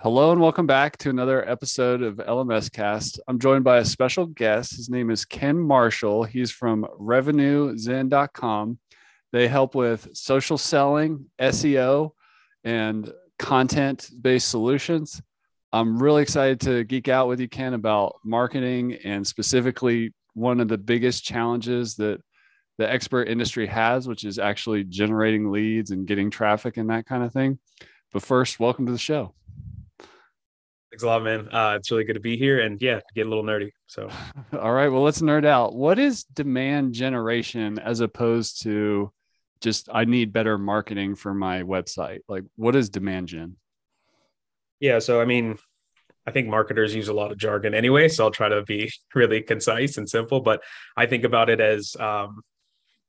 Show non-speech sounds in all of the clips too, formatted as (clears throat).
Hello and welcome back to another episode of LMS Cast. I'm joined by a special guest. His name is Ken Marshall. He's from RevenueZen.com. They help with social selling, SEO, and content based solutions. I'm really excited to geek out with you, Ken, about marketing and specifically one of the biggest challenges that the expert industry has, which is actually generating leads and getting traffic and that kind of thing. But first, welcome to the show. Thanks a lot, man. Uh, it's really good to be here and yeah, get a little nerdy. So, (laughs) all right, well, let's nerd out. What is demand generation as opposed to just I need better marketing for my website? Like, what is demand gen? Yeah, so I mean, I think marketers use a lot of jargon anyway, so I'll try to be (laughs) really concise and simple. But I think about it as um,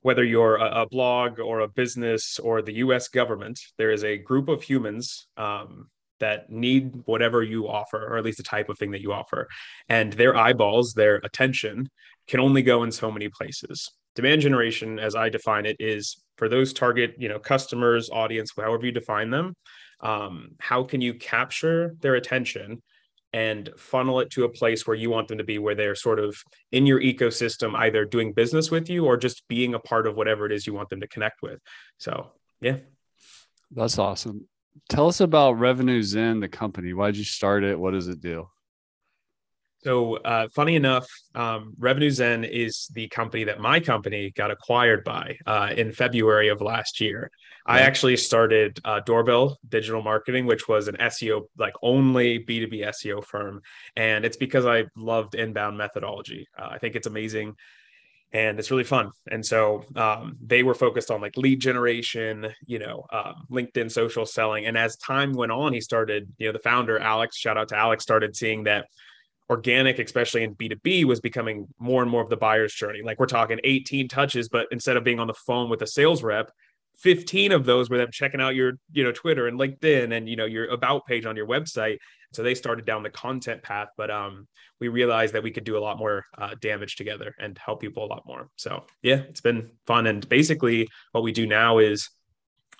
whether you're a, a, blog or a business or the U.S. government, there is a group of humans um, that need whatever you offer, or at least the type of thing that you offer. And their eyeballs, their attention can only go in so many places. Demand generation, as I define it, is for those target, you know, customers, audience, however you define them. Um, how can you capture their attention and funnel it to a place where you want them to be, where they're sort of in your ecosystem, either doing business with you or just being a part of whatever it is you want them to connect with. So, yeah. That's awesome tell us about Revenue Zen, the company. Why did you start it? What does it do? So, uh, funny enough, um, Revenue Zen is the company that my company got acquired by uh, in February of last year. I actually started uh, Doorbell Digital Marketing, which was an SEO, like only B2B SEO firm. And it's because I loved inbound methodology. Uh, I think it's amazing and it's really fun. And so um, they were focused on like lead generation, you know, um, LinkedIn social selling. And as time went on, he started, you know, the founder, Alex, shout out to Alex, started seeing that organic, especially in B2B, was becoming more and more of the buyer's journey. Like we're talking 18 touches, but instead of being on the phone with a sales rep, 15 of those were them checking out your, you know, Twitter and LinkedIn and, you know, your about page on your website. So they started down the content path, but um, we realized that we could do a lot more uh, damage together and help people a lot more. So yeah, it's been fun. And basically, what we do now is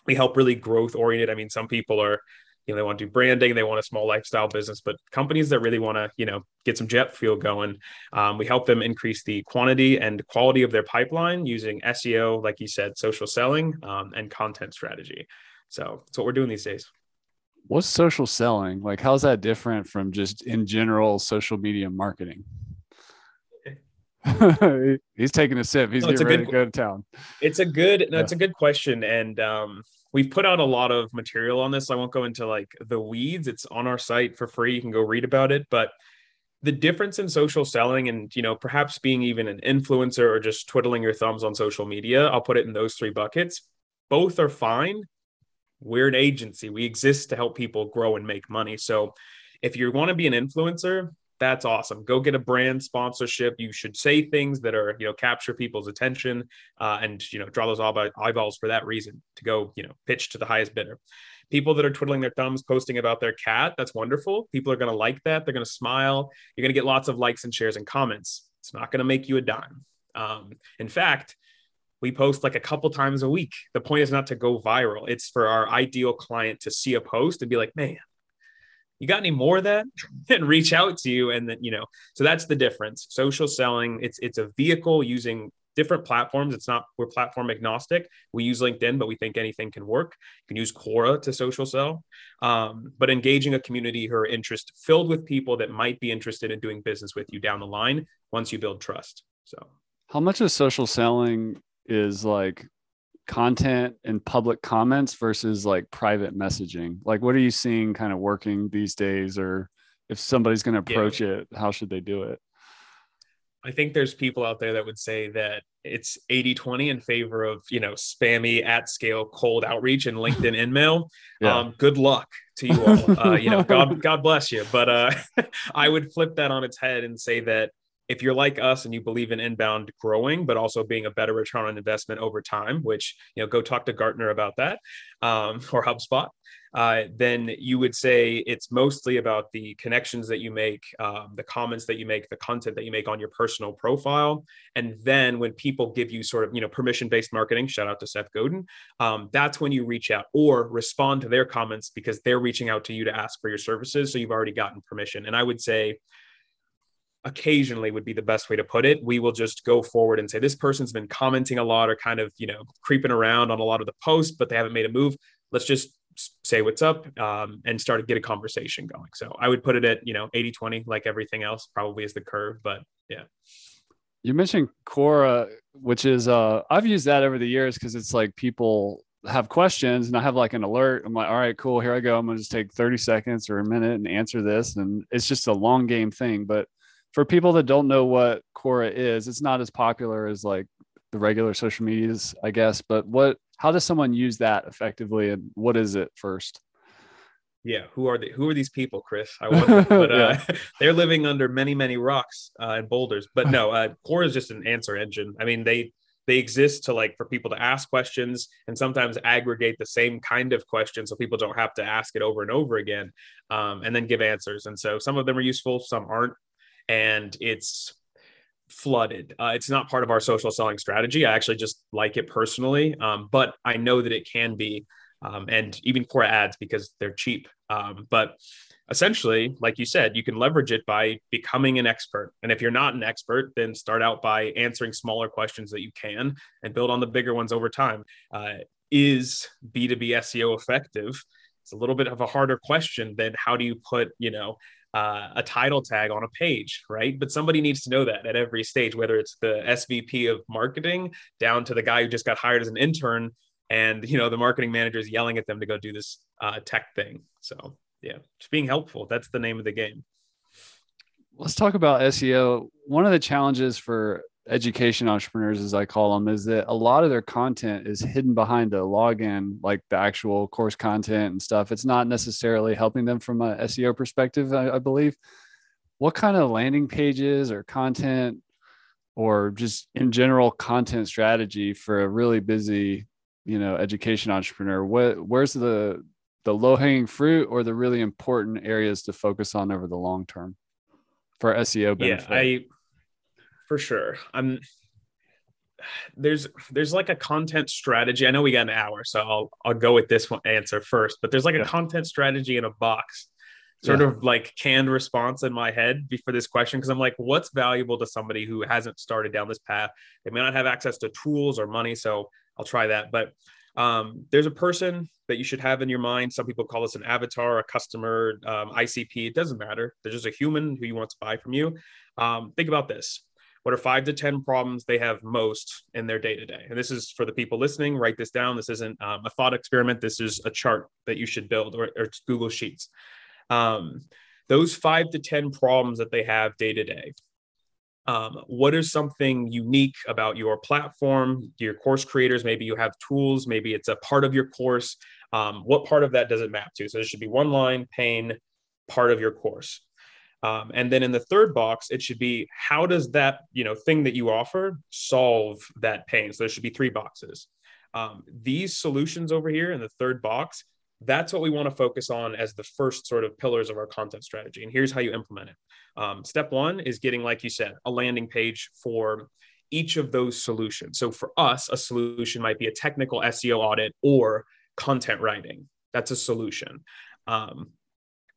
we help really growth oriented. I mean, some people are, you know, they want to do branding, they want a small lifestyle business, but companies that really want to, you know, get some jet fuel going, um, we help them increase the quantity and quality of their pipeline using SEO, like you said, social selling um, and content strategy. So that's what we're doing these days what's social selling? Like how's that different from just in general social media marketing? (laughs) He's taking a sip. He's no, getting ready good, to go to town. It's a good no, yeah. it's a good question and um, we've put out a lot of material on this. I won't go into like the weeds. It's on our site for free. You can go read about it but the difference in social selling and you know perhaps being even an influencer or just twiddling your thumbs on social media i'll put it in those three buckets both are fine we're an agency. We exist to help people grow and make money. So if you want to be an influencer, that's awesome. Go get a brand sponsorship. You should say things that are, you know, capture people's attention uh, and, you know, draw those eyeballs for that reason to go, you know, pitch to the highest bidder. People that are twiddling their thumbs, posting about their cat, that's wonderful. People are going to like that. They're going to smile. You're going to get lots of likes and shares and comments. It's not going to make you a dime. Um, in fact, we post like a couple times a week. The point is not to go viral. It's for our ideal client to see a post and be like, man, you got any more of that? (laughs) and reach out to you. And then, you know, so that's the difference. Social selling, it's it's a vehicle using different platforms. It's not we're platform agnostic. We use LinkedIn, but we think anything can work. You can use Quora to social sell, um, but engaging a community who are interest filled with people that might be interested in doing business with you down the line once you build trust. So, how much is social selling is like content and public comments versus like private messaging? Like, what are you seeing kind of working these days? Or if somebody's going to approach yeah. it, how should they do it? I think there's people out there that would say that it's 80 20 in favor of, you know, spammy at scale cold outreach and LinkedIn (laughs) InMail. Yeah. Um, good luck to you all. Uh, you know, God, (laughs) God bless you. But uh, (laughs) I would flip that on its head and say that if you're like us and you believe in inbound growing, but also being a better return on investment over time, which you know, go talk to Gartner about that um, (laughs) or HubSpot. Uh, then you would say it's mostly about the connections that you make, um, the comments that you make, the content that you make on your personal profile, and then when people give you sort of you know permission-based marketing, shout out to Seth Godin, um, that's when you reach out or respond to their comments because they're reaching out to you to ask for your services, so you've already gotten permission. And I would say occasionally would be the best way to put it we will just go forward and say this person's been commenting a lot or kind of you know creeping around on a lot of the posts but they haven't made a move let's just say what's up um, and start to get a conversation going so i would put it at you know 80 20 like everything else probably is the curve but yeah you mentioned quora which is uh i've used that over the years because it's like people have questions and I have like an alert. I'm like, all right, cool, here I go. I'm gonna just take 30 seconds or a minute and answer this. And it's just a long game thing. But for people that don't know what Quora is, it's not as popular as like the regular social medias, I guess. But what, how does someone use that effectively, and what is it first? Yeah, who are they? Who are these people, Chris? I wonder. But (laughs) uh, (laughs) they're living under many, many rocks uh, and boulders. But no, uh, Quora is just an answer engine. I mean, they they exist to like for people to ask questions and sometimes aggregate the same kind of question so people don't have to ask it over and over again um, and then give answers and so some of them are useful some aren't and it's flooded. Uh, it's not part of our social selling strategy. I actually just like it personally, um, but I know that it can be, um, and even Quora ads because they're cheap. Um, but essentially, like you said, you can leverage it by becoming an expert. And if you're not an expert, then start out by answering smaller questions that you can and build on the bigger ones over time. Uh, is B2B SEO effective? It's a little bit of a harder question than how do you put, you know, uh, a title tag on a page, right? But somebody needs to know that at every stage, whether it's the SVP of marketing down to the guy who just got hired as an intern, and you know the marketing manager is yelling at them to go do this uh, tech thing. So yeah, just being helpful. That's the name of the game. Let's talk about SEO. One of the challenges for education entrepreneurs, as I call them, is that a lot of their content is hidden behind a login, like the actual course content and stuff. It's not necessarily helping them from a SEO perspective, I, I believe. What kind of landing pages or content or just in general content strategy for a really busy, you know, education entrepreneur? What where's the the low hanging fruit or the really important areas to focus on over the long term for SEO benefit? Yeah, I for sure. I'm there's there's like a content strategy. I know we got an hour, so I'll I'll go with this one answer first. But there's like yeah. a content strategy in a box, sort yeah. of like canned response in my head before this question because I'm like, what's valuable to somebody who hasn't started down this path? They may not have access to tools or money, so I'll try that. But um, there's a person that you should have in your mind. Some people call this an avatar, a customer, um, ICP. It doesn't matter. They're just a human who you want to buy from you. Um, think about this what are five to 10 problems they have most in their day to day? And this is for the people listening, write this down. This isn't um, a thought experiment. This is a chart that you should build or, or Google Sheets. Um, those five to 10 problems that they have day to day. Um, what is something unique about your platform, your course creators? Maybe you have tools, maybe it's a part of your course. Um, what part of that does it map to? So there should be one line, pain, part of your course. Um, and then in the third box, it should be how does that you know thing that you offer solve that pain? So there should be three boxes. Um, these solutions over here in the third box, that's what we want to focus on as the first sort of pillars of our content strategy. And here's how you implement it. Um, step one is getting, like you said, a landing page for each of those solutions. So for us, a solution might be a technical SEO audit or content writing. That's a solution. Um,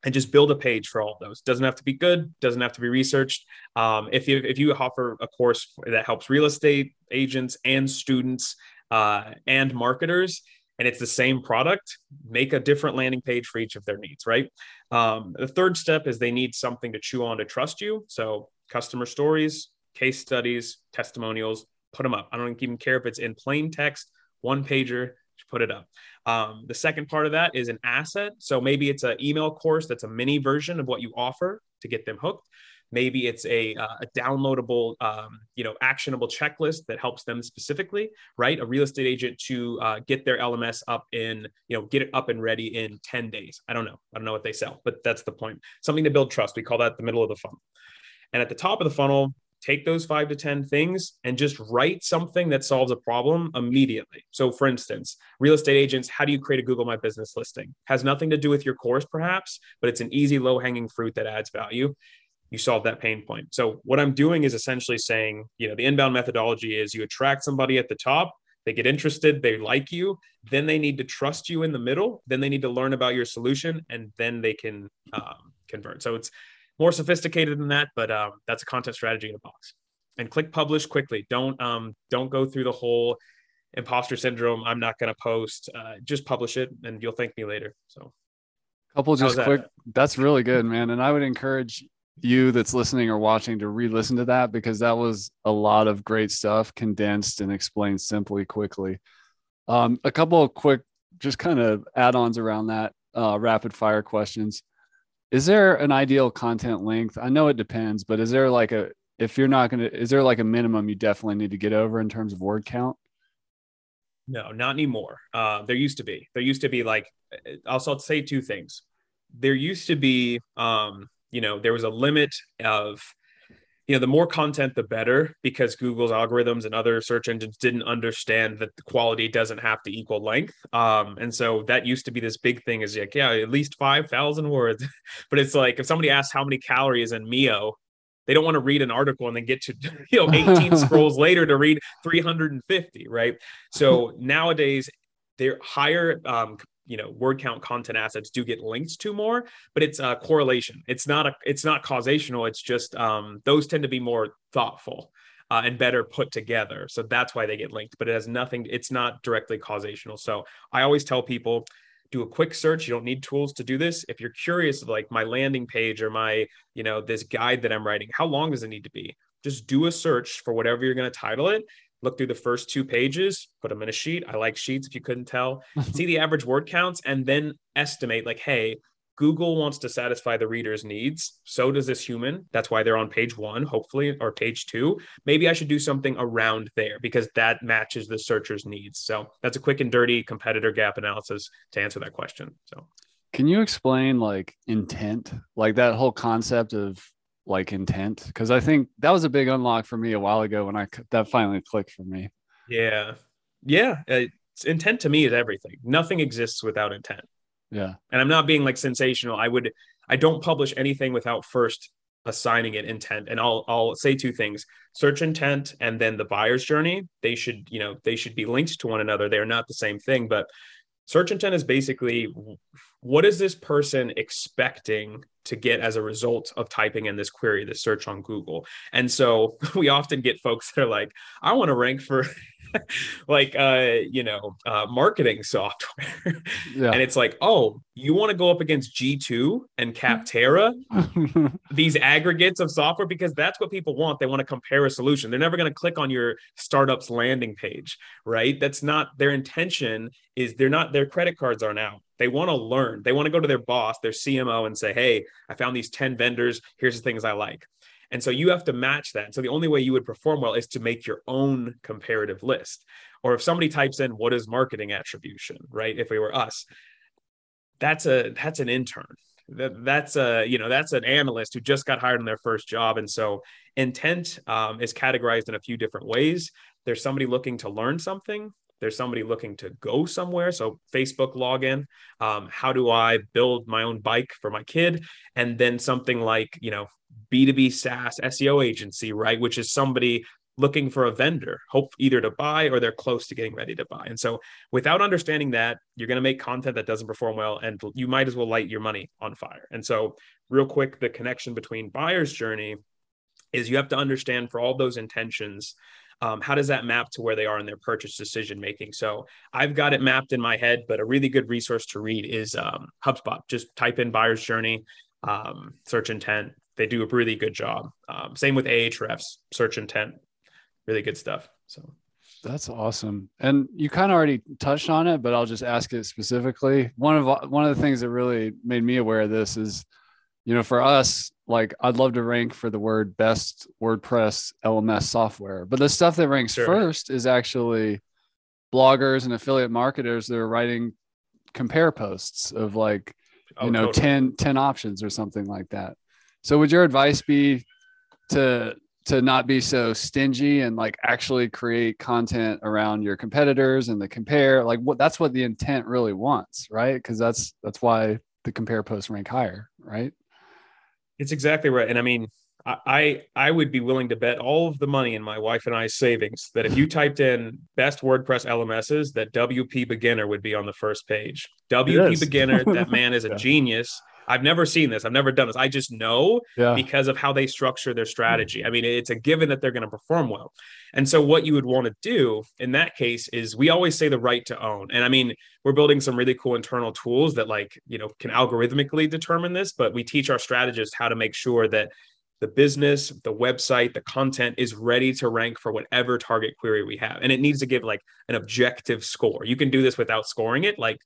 and just build a page for all of those. Doesn't have to be good, doesn't have to be researched. Um, if you if you offer a course that helps real estate agents and students uh, and marketers, and it's the same product, make a different landing page for each of their needs. Right. Um, the third step is they need something to chew on to trust you. So customer stories, case studies, testimonials, put them up. I don't even care if it's in plain text, one pager, put it up. Um, the second part of that is an asset. So maybe it's an email course that's a mini version of what you offer to get them hooked. Maybe it's a, uh, a downloadable, um, you know, actionable checklist that helps them specifically, right? A real estate agent to uh, get their LMS up in, you know, get it up and ready in 10 days. I don't know. I don't know what they sell, but that's the point. Something to build trust. We call that the middle of the funnel. And at the top of the funnel, take those five to 10 things and just write something that solves a problem immediately. So, for instance, real estate agents, how do you create a Google My Business listing? Has nothing to do with your course, perhaps, but it's an easy, low hanging fruit that adds value. You solve that pain point. So, what I'm doing is essentially saying, you know, the inbound methodology is you attract somebody at the top, they get interested, they like you, then they need to trust you in the middle, then they need to learn about your solution, and then they can um, convert. So, it's more sophisticated than that, but um, that's a content strategy in a box. And click publish quickly. Don't um, don't go through the whole imposter syndrome. I'm not going to post. Uh, just publish it, and you'll thank me later. So, couple just that? quick. That's really good, man. And I would encourage you that's listening or watching to re-listen to that because that was a lot of great stuff condensed and explained simply quickly. Um, a couple of quick, just kind of add-ons around that uh, rapid fire questions is there an ideal content length? I know it depends, but is there like a if you're not going to is there like a minimum you definitely need to get over in terms of word count? No, not anymore. Uh, there used to be. There used to be like also I'll say two things. There used to be um, you know, there was a limit of you know the more content the better because google's algorithms and other search engines didn't understand that the quality doesn't have to equal length. Um, and so that used to be this big thing is like yeah at least 5000 words. (laughs) But it's like if somebody asks how many calories in mio they don't want to read an article and then get to (laughs) you know 18 (laughs) scrolls later to read 350 right? So nowadays they're higher um, you know word count content assets do get linked to more but it's a correlation. It's not a it's not causational. It's just um, those tend to be more thoughtful uh, and better put together. So that's why they get linked but it has nothing it's not directly causational. So i always tell people do a quick search. You don't need tools to do this. If you're curious like my landing page or my you know this guide that i'm writing how long does it need to be? Just do a search for whatever you're going to title it look through the first two pages, put them in a sheet. I like sheets if you couldn't tell. (laughs) See the average word counts and then estimate like, hey, Google wants to satisfy the reader's needs. So does this human. That's why they're on page one, hopefully, or page two. Maybe I should do something around there because that matches the searcher's needs. So that's a quick and dirty competitor gap analysis to answer that question. So, can you explain like intent, like that whole concept of like intent because I think that was a big unlock for me a while ago when I that finally clicked for me. Yeah, yeah. Uh, it's, intent to me is everything. Nothing exists without intent. Yeah, and I'm not being like sensational. I would I don't publish anything without first assigning it intent and I'll I'll say two things search intent and then the buyer's journey they should you know they should be linked to one another they're not the same thing but search intent is basically what is this person expecting to get as a result of typing in this query, this search on Google? And so (laughs) we often get folks that are like, I want to rank for (laughs) like uh you know uh marketing software. (laughs) Yeah. and it's like oh you want to go up against g2 and capterra these aggregates of software because that's what people want. They want to compare a solution. They're never going to click on your startup's landing page right? That's not their intention is they're not their credit cards aren't out they want to learn they want to go to their boss their cmo and say hey i found these 10 vendors here's the things i like and so you have to match that. So the only way you would perform well is to make your own comparative list. Or if somebody types in what is marketing attribution, right? If we were us, that's a that's an intern. That, that's a you know that's an analyst who just got hired on their first job and so intent um, is categorized in a few different ways there's somebody looking to learn something there's somebody looking to go somewhere so facebook login um, how do i build my own bike for my kid and then something like you know B2B SaaS SEO agency, right? Which is somebody looking for a vendor, hope either to buy or they're close to getting ready to buy. And so without understanding that, you're going to make content that doesn't perform well and you might as well light your money on fire. And so real quick, the connection between buyer's journey is you have to understand for all those intentions, um, how does that map to where they are in their purchase decision making? So I've got it mapped in my head, but a really good resource to read is um, HubSpot. Just type in buyer's journey, um, search intent, they do a really good job. Um, same with Ahrefs, search intent, really good stuff. So that's awesome. And you kind of already touched on it, but I'll just ask it specifically. One of one of the things that really made me aware of this is, you know, for us, like I'd love to rank for the word best WordPress LMS software, but the stuff that ranks sure. first is actually bloggers and affiliate marketers that are writing compare posts of like, oh, you oh, know, totally. 10, 10 options or something like that. So would your advice be to to not be so stingy and like actually create content around your competitors and the compare like what that's what the intent really wants right because that's that's why the compare posts rank higher right it's exactly right and i mean I I would be willing to bet all of the money in my wife and I's savings that if you (laughs) typed in best WordPress LMSs, that WP Beginner would be on the first page. WP Beginner, that (laughs) man is a yeah. genius. I've never seen this. I've never done this. I just know yeah. because of how they structure their hmm. strategy. I mean, it's a given that they're going to perform well. And so, what you would want to do in that case is we always say the right to own. And I mean, we're building some really cool internal tools that, like, you know, can algorithmically determine this, but we teach our strategists how to make sure that the business, the website, the content is ready to rank for whatever target query we have. And it needs to give like an objective score. You can do this without scoring it, like,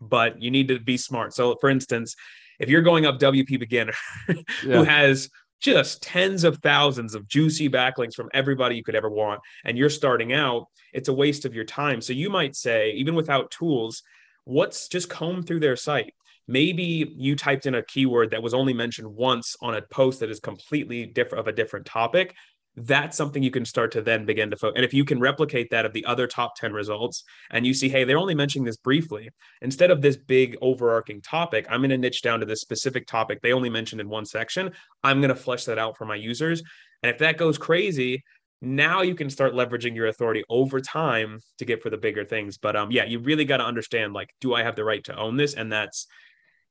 but you need to be smart. So, for instance, if you're going up WP Beginner, (laughs) yeah. who has just tens of thousands of juicy backlinks from everybody you could ever want, and you're starting out, it's a waste of your time. So you might say, even without tools, what's just comb through their site. Maybe you typed in a keyword that was only mentioned once on a post that is completely different of a different topic that's something you can start to then begin to focus. And if you can replicate that of the other top 10 results and you see, hey, they're only mentioning this briefly, instead of this big overarching topic, I'm going to niche down to this specific topic they only mentioned in one section. I'm going to flesh that out for my users. And if that goes crazy, now you can start leveraging your authority over time to get for the bigger things. But um, yeah, you really got to understand like, do I have the right to own this? And that's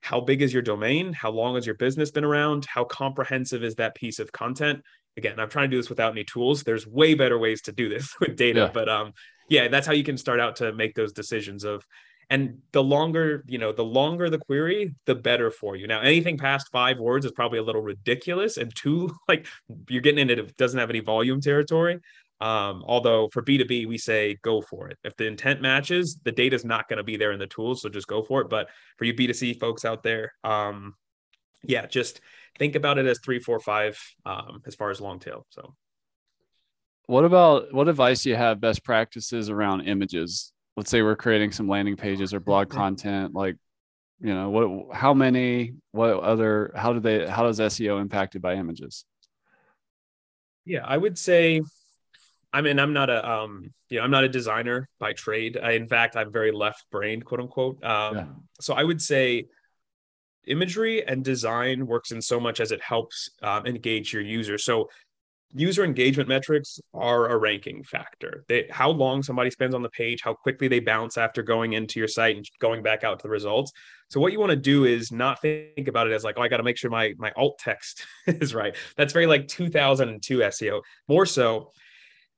how big is your domain? How long has your business been around? How comprehensive is that piece of content? Again, I'm trying to do this without any tools. There's way better ways to do this (laughs) with data, yeah. but um, yeah, that's how you can start out to make those decisions of and the longer you know the longer the query the better for you now anything past five words is probably a little ridiculous and too (laughs) like you're getting into it doesn't have any volume territory um, although for B2B, we say go for it. If the intent matches, the data is not going to be there in the tools. So just go for it. But for you B2C folks out there, um, yeah, just think about it as three, four, five um, as far as long tail. So, what about what advice do you have best practices around images? Let's say we're creating some landing pages or blog content. Like, you know, what, how many, what other, how do they, how does SEO impacted by images? Yeah, I would say I mean, I'm not a, um, you know, I'm not a designer by trade. I, in fact, I'm very left-brained, quote unquote. Um, yeah. So I would say imagery and design works in so much as it helps um, engage your user. So user engagement metrics are a ranking factor. They, how long somebody spends on the page, how quickly they bounce after going into your site and going back out to the results. So what you want to do is not think about it as like, oh, I got to make sure my my alt text (laughs) is right. That's very like 2002 SEO. More so,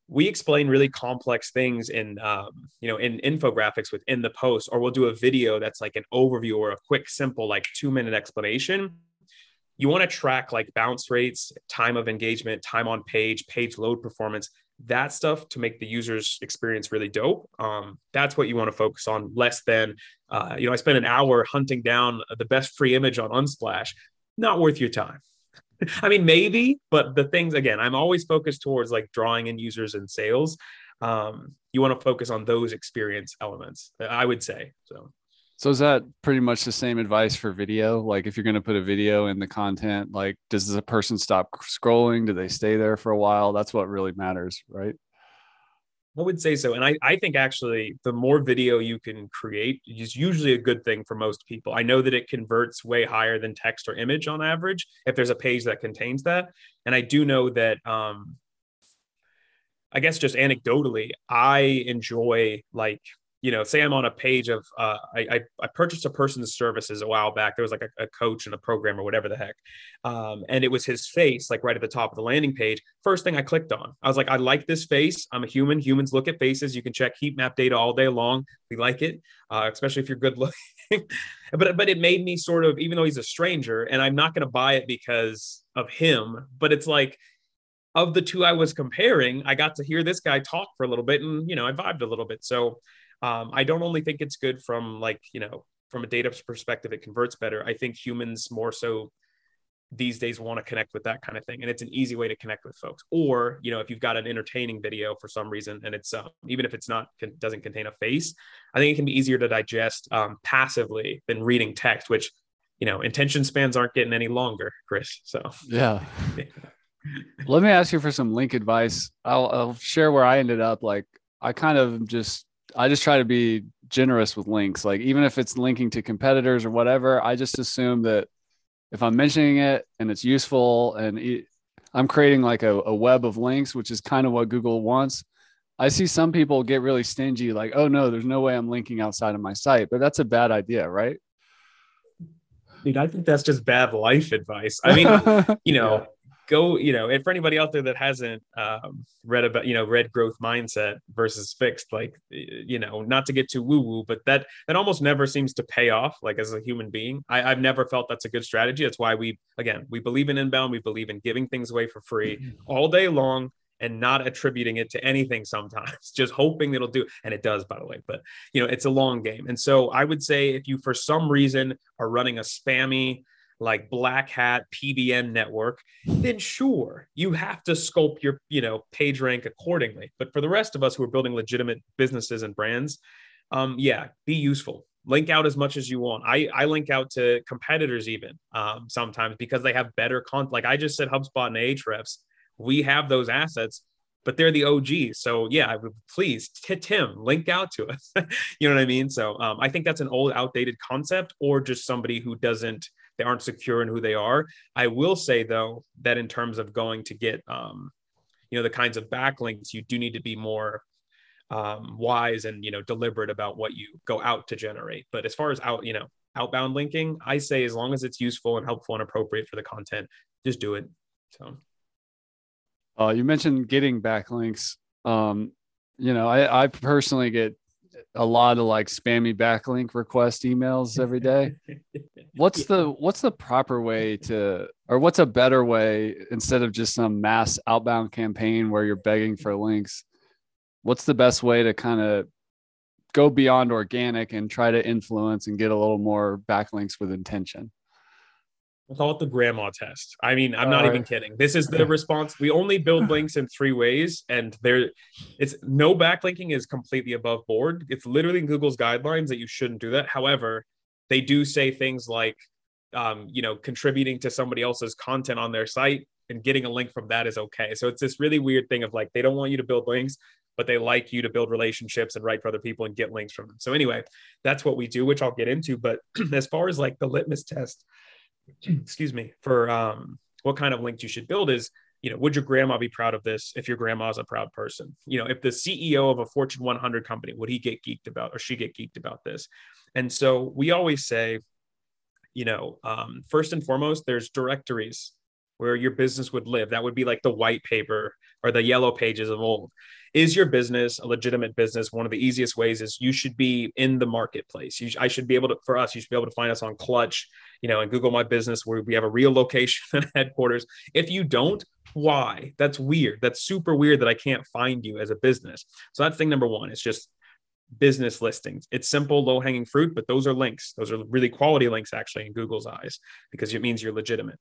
we explain really complex things in um, you know in infographics within the post or we'll do a video that's like an overview or a quick simple like two minute explanation. You want to track like bounce rates time of engagement time on page page load performance that stuff to make the user's experience really dope. Um, that's what you want to focus on less than uh, you know i spent an hour hunting down the best free image on unsplash not worth your time (laughs) I mean, maybe, but the things again, I'm always focused towards like drawing in users and sales. Um, you want to focus on those experience elements, I would say. So, so is that pretty much the same advice for video? Like, if you're going to put a video in the content, like, does the person stop scrolling? Do they stay there for a while? That's what really matters, right? I would say so. And I, I think actually the more video you can create is usually a good thing for most people. I know that it converts way higher than text or image on average if there's a page that contains that. And I do know that um I guess just anecdotally, I enjoy like you know, say I'm on a page of, uh, I, I, purchased a person's services a while back. There was like a, a coach and a program or whatever the heck. Um, and it was his face, like right at the top of the landing page. First thing I clicked on, I was like, I like this face. I'm a human. Humans look at faces. You can check heat map data all day long. We like it, uh, especially if you're good looking. (laughs) but, but it made me sort of, even though he's a stranger and I'm not going to buy it because of him, but it's like, of the two I was comparing, I got to hear this guy talk for a little bit and, you know, I vibed a little bit. So um, I don't only think it's good from like, you know, from a data perspective, it converts better. I think humans more so these days want to connect with that kind of thing and it's an easy way to connect with folks or you know if you've got an entertaining video for some reason and it's um, even if it's not doesn't contain a face i think it can be easier to digest um, passively than reading text which you know intention spans aren't getting any longer chris so yeah (laughs) let me ask you for some link advice. I'll, I'll share where I ended up. Like I kind of just I just try to be generous with links. Like even if it's linking to competitors or whatever, I just assume that if I'm mentioning it and it's useful and it, I'm creating like a, a web of links, which is kind of what Google wants. I see some people get really stingy, like, oh no, there's no way I'm linking outside of my site, but that's a bad idea, right? Dude, I think that's just bad life advice. I mean, (laughs) you know, go you know and for anybody out there that hasn't um, read about you know read growth mindset versus fixed like you know not to get too woo woo but that that almost never seems to pay off like as a human being. I, i've never felt that's a good strategy. That's why we again we believe in inbound we believe in giving things away for free mm-hmm. all day long and not attributing it to anything sometimes (laughs) just hoping it'll do and it does by the way but you know it's a long game. And so i would say if you for some reason are running a spammy like black hat PBN network, then sure, you have to sculpt your, you know, page rank accordingly. But for the rest of us who are building legitimate businesses and brands, um, yeah, be useful. Link out as much as you want. I, I link out to competitors even um, sometimes because they have better content. Like I just said, HubSpot and Ahrefs, we have those assets, but they're the OG. So yeah, please, Tim, link out to us. (laughs) you know what I mean? So um, I think that's an old, outdated concept, or just somebody who doesn't they aren't secure in who they are. I will say though that in terms of going to get um, you know the kinds of backlinks, you do need to be more um, wise and you know deliberate about what you go out to generate. But as far as out you know outbound linking, I say as long as it's useful and helpful and appropriate for the content, just do it. So. Uh, you mentioned getting backlinks. Um, you know, I, I personally get a lot of like spammy backlink request emails every day. (laughs) what's the what's the proper way to or what's a better way instead of just some mass outbound campaign where you're begging for links? What's the best way to kind of go beyond organic and try to influence and get a little more backlinks with intention? We'll call it the grandma test. I mean, I'm not right. even kidding. This is the (laughs) response. We only build (laughs) links in three ways, and there, it's no backlinking is completely above board. It's literally in Google's guidelines that you shouldn't do that. However, they do say things like, um, you know, contributing to somebody else's content on their site and getting a link from that is okay. So it's this really weird thing of like they don't want you to build links, but they like you to build relationships and write for other people and get links from them. So anyway, that's what we do, which I'll get into. But (clears throat) as far as like the litmus test (clears throat) excuse me, for um, what kind of links you should build is, you know, would your grandma be proud of this if your grandma's a proud person? You know, if the CEO of a Fortune 100 company, would he get geeked about or she get geeked about this? And so we always say, you know, um, first and foremost, there's directories where your business would live. That would be like the white paper or the yellow pages of old. Is your business a legitimate business? One of the easiest ways is you should be in the marketplace. You, i should be able to for us you should be able to find us on clutch you know and google my business where we have a real location (laughs) and headquarters. If you don't why? That's weird. That's super weird that i can't find you as a business. So that's thing number one. It's just business listings. It's simple low hanging fruit but those are links. Those are really quality links actually in google's eyes because it means you're legitimate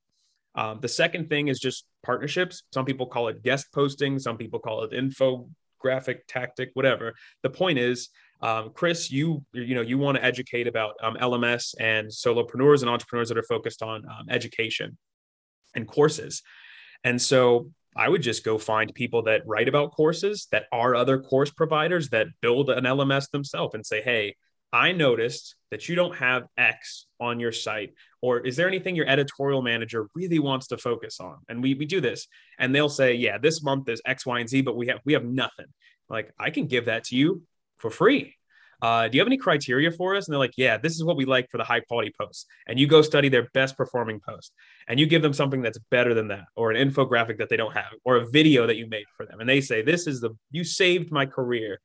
um, the second thing is just partnerships. Some people call it guest posting. Some people call it infographic tactic, whatever. The point is, um, Chris, you you know you want to educate about um, LMS and solopreneurs and entrepreneurs that are focused on um, education and courses, and so I would just go find people that write about courses that are other course providers that build an LMS themselves and say, hey, I noticed that you don't have X on your site, or is there anything your editorial manager really wants to focus on? And we, we do this, and they'll say, yeah, this month is X, Y, and Z, but we have we have nothing. Like I can give that to you for free. Uh, do you have any criteria for us? And they're like, yeah, this is what we like for the high quality posts. And you go study their best performing post and you give them something that's better than that, or an infographic that they don't have, or a video that you made for them. And they say, this is the, you saved my career.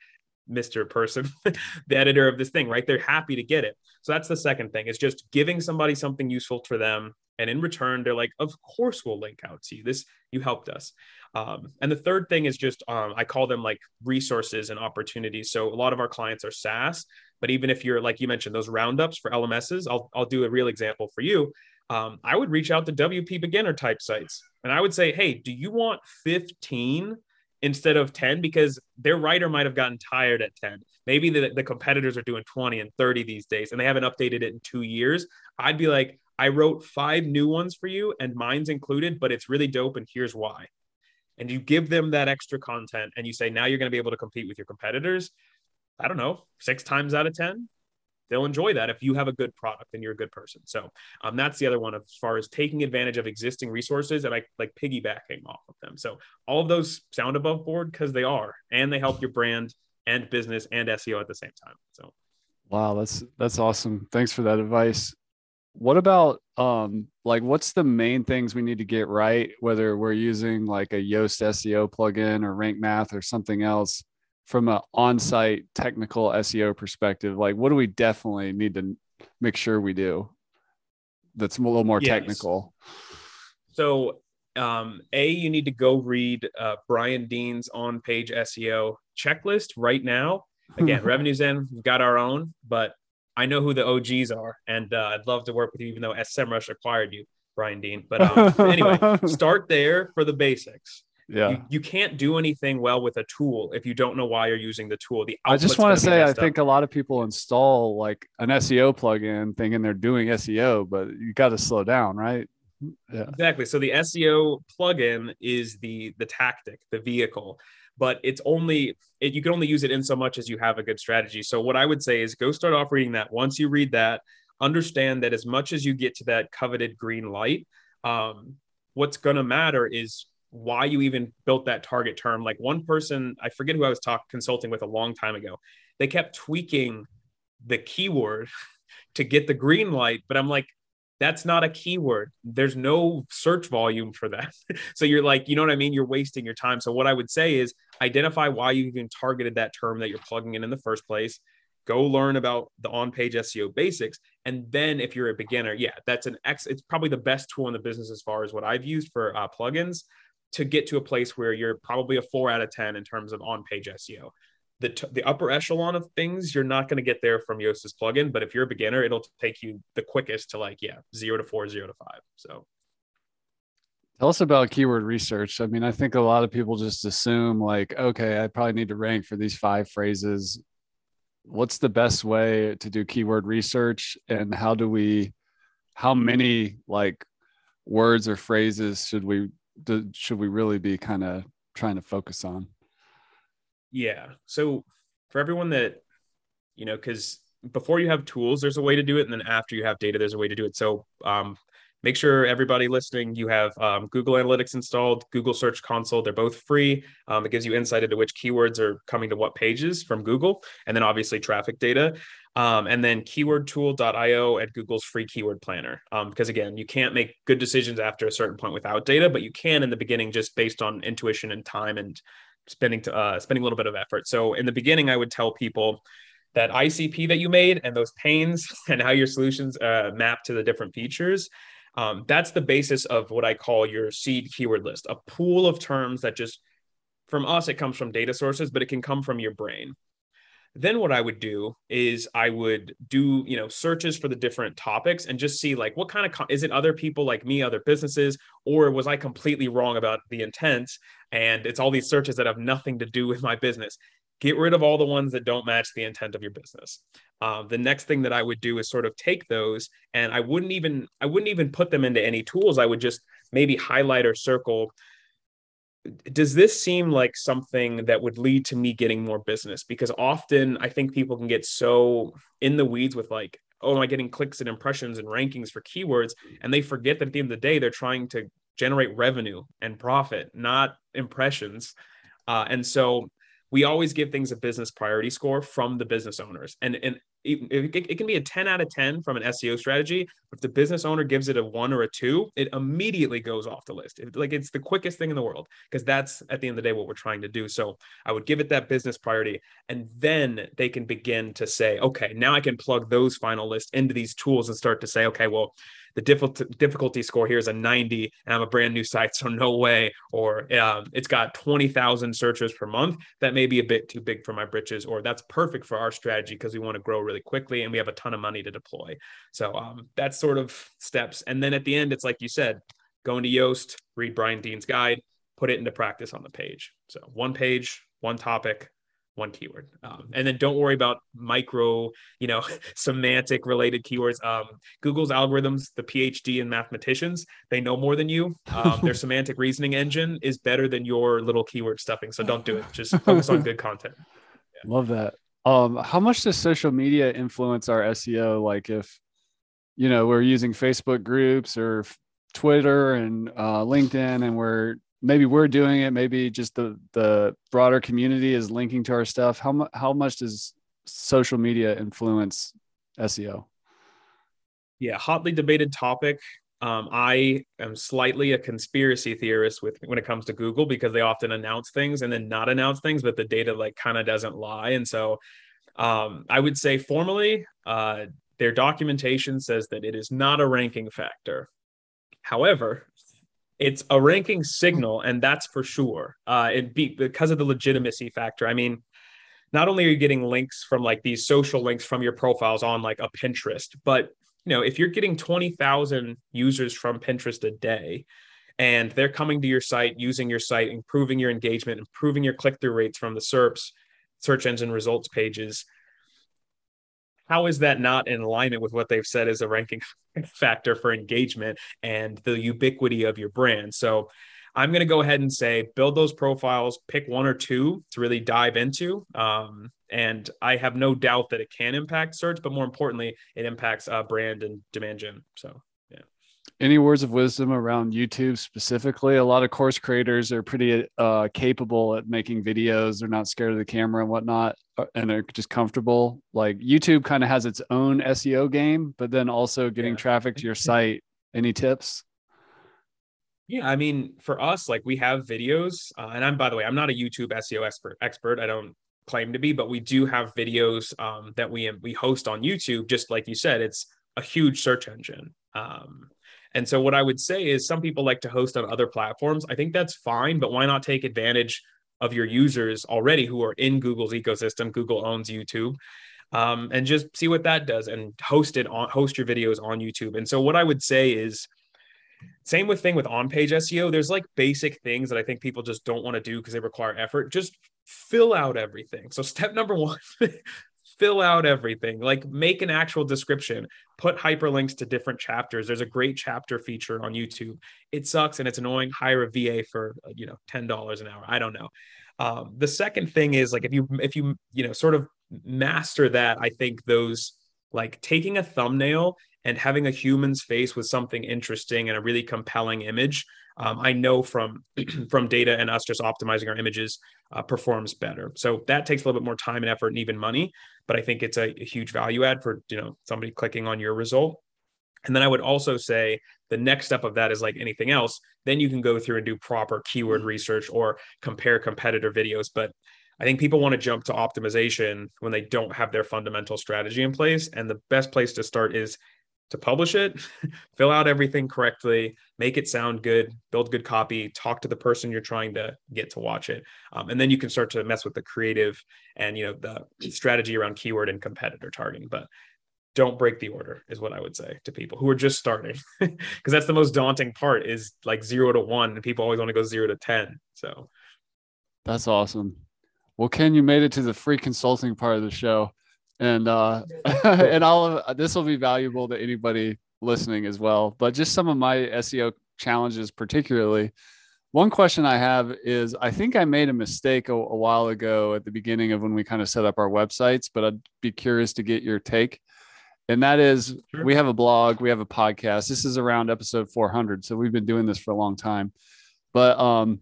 Mr. Person, (laughs) the editor of this thing, right? They're happy to get it. So that's the second thing is just giving somebody something useful for them. And in return, they're like, of course we'll link out to you. This, you helped us. Um, and the third thing is just, um, I call them like resources and opportunities. So a lot of our clients are SaaS, but even if you're like you mentioned, those roundups for LMSs, I'll, I'll do a real example for you. Um, I would reach out to WP beginner type sites and I would say, hey, do you want 15 instead of 10 because their writer might have gotten tired at 10. Maybe the, the competitors are doing 20 and 30 these days and they haven't updated it in two years. I'd be like, I wrote five new ones for you, and mine's included, but it's really dope. And here's why. And you give them that extra content, and you say, now you're going to be able to compete with your competitors. I don't know, six times out of 10, they'll enjoy that if you have a good product and you're a good person. So um, that's the other one as far as taking advantage of existing resources and like like piggybacking off of them. So all of those sound above board because they are, and they help your brand and business and SEO at the same time. So wow, that's that's awesome. Thanks for that advice. What about um like what's the main things we need to get right, whether we're using like a Yoast SEO plugin or Rank Math or something else? From an on-site technical SEO perspective, like what do we definitely need to make sure we do that's a little more yes. technical? So, um, a you need to go read uh, Brian Dean's on-page SEO checklist right now. Again, (laughs) Revenue Zen, we've got our own, but I know who the OGs are, and uh, I'd love to work with you, even though SEMrush acquired you, Brian Dean. But um, anyway, (laughs) start there for the basics yeah. You, you, can't do anything well with a tool if you don't know why you're using the tool. The i just want to say i think a lot of people install like an seo plugin thinking they're doing seo but you got to slow down right? Yeah. Exactly. So the seo plugin is the the tactic the vehicle but it's only it, you can only use it in so much as you have a good strategy. So what i would say is go start off reading that. Once you read that understand that as much as you get to that coveted green light um, what's going to matter is why you even built that target term. Like one person, I forget who I was talking consulting with a long time ago, they kept tweaking the keyword (laughs) to get the green light, but I'm like, that's not a keyword. There's no search volume for that. (laughs) so you're like, you know what I mean? You're wasting your time. So what I would say is identify why you even targeted that term that you're plugging in in the first place. Go learn about the on-page SEO basics, and then if you're a beginner, yeah, that's an X. It's probably the best tool in the business as far as what I've used for uh, plugins to get to a place where you're probably a four out of 10 in terms of on page SEO. The, t- the upper echelon of things, you're not going to get there from Yoast's plugin, but if you're a beginner, it'll take you the quickest to like, yeah, zero to four, zero to five. So tell us about keyword research. I mean, I think a lot of people just assume like, okay, I probably need to rank for these five phrases. What's the best way to do keyword research and how do we, how many like words or phrases should we do, should we really be kind of trying to focus on? Yeah. So for everyone that, you know, because before you have tools, there's a way to do it. And then after you have data, there's a way to do it. So um, make sure everybody listening, you have um, Google Analytics installed, Google Search Console. They're both free. Um, it gives you insight into which keywords are coming to what pages from Google, and then obviously traffic data. Um, and then keywordtool.io at Google's free keyword planner. Um, because again, you can't make good decisions after a certain point without data, but you can in the beginning just based on intuition and time and spending to, uh, spending a little bit of effort. So in the beginning, I would tell people that ICP that you made and those pains (laughs) and how your solutions uh, map to the different features. Um, that's the basis of what I call your seed keyword list, a pool of terms that just from us, it comes from data sources, but it can come from your brain then what i would do is i would do you know searches for the different topics and just see like what kind of is it other people like me other businesses or was i completely wrong about the intent and it's all these searches that have nothing to do with my business. Get rid of all the ones that don't match the intent of your business. Um, the next thing that i would do is sort of take those and i wouldn't even i wouldn't even put them into any tools. I would just maybe highlight or circle does this seem like something that would lead to me getting more business? Because often i think people can get so in the weeds with like oh am i getting clicks and impressions and rankings for keywords? And they forget that at the end of the day they're trying to generate revenue and profit not impressions. Uh, and so we always give things a business priority score from the business owners and and it, it, can be a 10 out of 10 from an SEO strategy. If the business owner gives it a one or a two, it immediately goes off the list. It, like it's the quickest thing in the world because that's at the end of the day what we're trying to do. So I would give it that business priority. And then they can begin to say, okay, now I can plug those final lists into these tools and start to say, okay, well, the difficulty score here is a 90 and I'm a brand new site, so no way. Or um, it's got 20,000 searches per month. That may be a bit too big for my britches, or that's perfect for our strategy because we want to grow really quickly and we have a ton of money to deploy. So um, that's sort of steps. And then at the end, it's like you said, go into Yoast, read Brian Dean's guide, put it into practice on the page. So one page, one topic, one keyword. Um, and then don't worry about micro you know (laughs) semantic related keywords. Um, google's algorithms the phd in mathematicians they know more than you. Um, their (laughs) semantic reasoning engine is better than your little keyword stuffing. So don't do it. Just focus on good content. Yeah. (laughs) love that. Um, how much does social media influence our seo like if you know we're using facebook groups or twitter and uh, linkedin and we're maybe we're doing it maybe just the the broader community is linking to our stuff how, mu- how much does social media influence seo yeah hotly debated topic um, I am slightly a conspiracy theorist with when it comes to Google because they often announce things and then not announce things, but the data like kind of doesn't lie. And so um, I would say formally, uh, their documentation says that it is not a ranking factor. However, it's a ranking signal, and that's for sure. Uh, it be because of the legitimacy factor. I mean, not only are you getting links from like these social links from your profiles on like a Pinterest, but you know, if you're getting 20,000 users from Pinterest a day and they're coming to your site, using your site, improving your engagement, improving your click through rates from the SERPs, search engine results pages, how is that not in alignment with what they've said is a ranking (laughs) factor for engagement and the ubiquity of your brand? So I'm going to go ahead and say build those profiles, pick one or two to really dive into. Um, and I have no doubt that it can impact search, but more importantly, it impacts uh, brand and demand gen. So any words of wisdom around YouTube specifically? A lot of course creators are pretty uh, capable at making videos. They're not scared of the camera and whatnot, uh, and they're just comfortable. Like YouTube kind of has its own SEO game, but then also getting yeah. traffic to your (laughs) site. Any tips? Yeah, I mean, for us, like we have videos, uh, and I'm by the way, I'm not a YouTube SEO expert. Expert, I don't claim to be, but we do have videos um, that we we host on YouTube. Just like you said, it's a huge search engine. Um, and so what I would say is some people like to host on other platforms. I think that's fine, but why not take advantage of your users already who are in Google's ecosystem? Google owns YouTube. Um, and just see what that does and host it on host your videos on YouTube. And so what I would say is same with thing with on-page SEO. There's like basic things that I think people just don't want to do because they require effort. Just fill out everything. So step number one, (laughs) fill out everything like make an actual description put hyperlinks to different chapters. There's a great chapter feature on youtube. It sucks and it's annoying. Hire a va for you know $10 an hour. I don't know. Um, the second thing is like if you if you you know sort of master that i think those like taking a thumbnail and having a human's face with something interesting and a really compelling image um, I know from (clears throat) from data and us just optimizing our images uh, performs better. So that takes a little bit more time and effort and even money, but I think it's a, a huge value add for you know somebody clicking on your result. And then I would also say the next step of that is like anything else, then you can go through and do proper keyword research or compare competitor videos. But I think people want to jump to optimization when they don't have their fundamental strategy in place. And the best place to start is to publish it, (laughs) fill out everything correctly, make it sound good, build good copy, talk to the person you're trying to get to watch it, um, and then you can start to mess with the creative and you know the strategy around keyword and competitor targeting. But don't break the order is what I would say to people who are just starting, (laughs) because that's the most daunting part is like zero to one, and people always want to go zero to ten. So that's awesome. Well, Ken, you made it to the free consulting part of the show and uh (laughs) and all of this will be valuable to anybody listening as well. But just some of my seo challenges particularly. One question i have is i think i made a mistake a, a while ago at the beginning of when we kind of set up our websites but i'd be curious to get your take. And that is sure. we have a blog we have a podcast. This is around episode 400 so we've been doing this for a long time. But um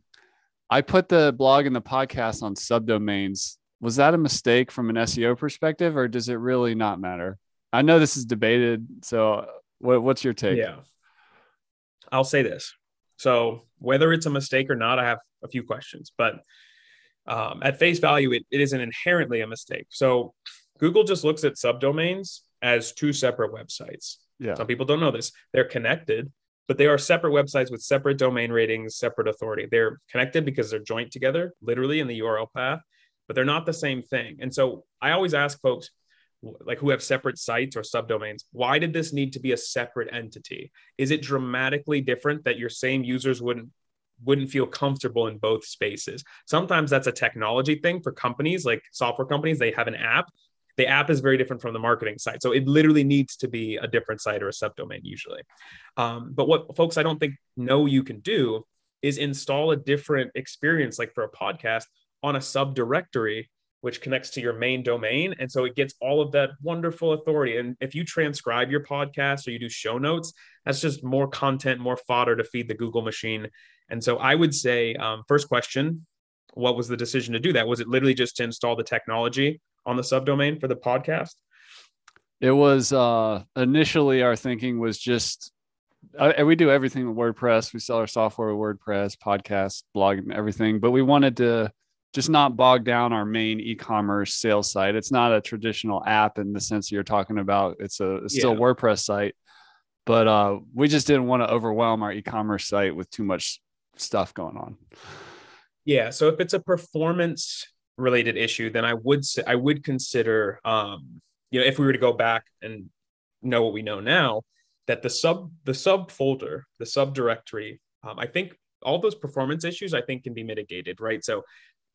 i put the blog and the podcast on subdomains was that a mistake from an SEO perspective, or does it really not matter? I know this is debated. So, what, what's your take? Yeah, I'll say this. So, whether it's a mistake or not, I have a few questions. But um, at face value, it, it isn't inherently a mistake. So, Google just looks at subdomains as two separate websites. Yeah. Some people don't know this. They're connected, but they are separate websites with separate domain ratings, separate authority. They're connected because they're joint together, literally in the URL path but they're not the same thing. And so I always ask folks like who have separate sites or subdomains, why did this need to be a separate entity? Is it dramatically different that your same users wouldn't wouldn't feel comfortable in both spaces. Sometimes that's a technology thing for companies like software companies. They have an app. The app is very different from the marketing site. So it literally needs to be a different site or a subdomain usually. Um, but what folks I don't think know you can do is install a different experience, like for a podcast, on a subdirectory which connects to your main domain. And so it gets all of that wonderful authority. And if you transcribe your podcast or you do show notes, that's just more content, more fodder to feed the Google machine. And so I would say, um, first question, what was the decision to do that? Was it literally just to install the technology on the subdomain for the podcast? It was uh, initially our thinking was just uh, we do everything with WordPress. We sell our software with WordPress, podcast, blog, and everything. But we wanted to just not bog down our main e-commerce sales site. It's not a traditional app in the sense you're talking about. It's a it's still yeah. WordPress site, but uh, we just didn't want to overwhelm our e-commerce site with too much stuff going on. Yeah. So if it's a performance related issue, then I would say I would consider, um, you know, if we were to go back and know what we know now, that the sub the sub folder, the subdirectory, um, I think all those performance issues I think can be mitigated, right? So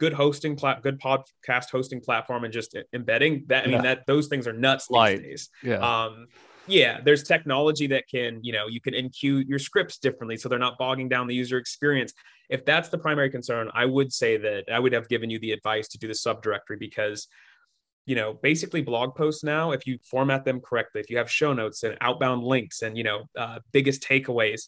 good hosting plat good podcast hosting platform and just embedding that i mean that those things are nuts Light. these days. Yeah. Um yeah there's technology that can you know you can enqueue your scripts differently so they're not bogging down the user experience. If that's the primary concern i would say that i would have given you the advice to do the subdirectory because you know basically blog posts now if you format them correctly if you have show notes and outbound links and you know uh, biggest takeaways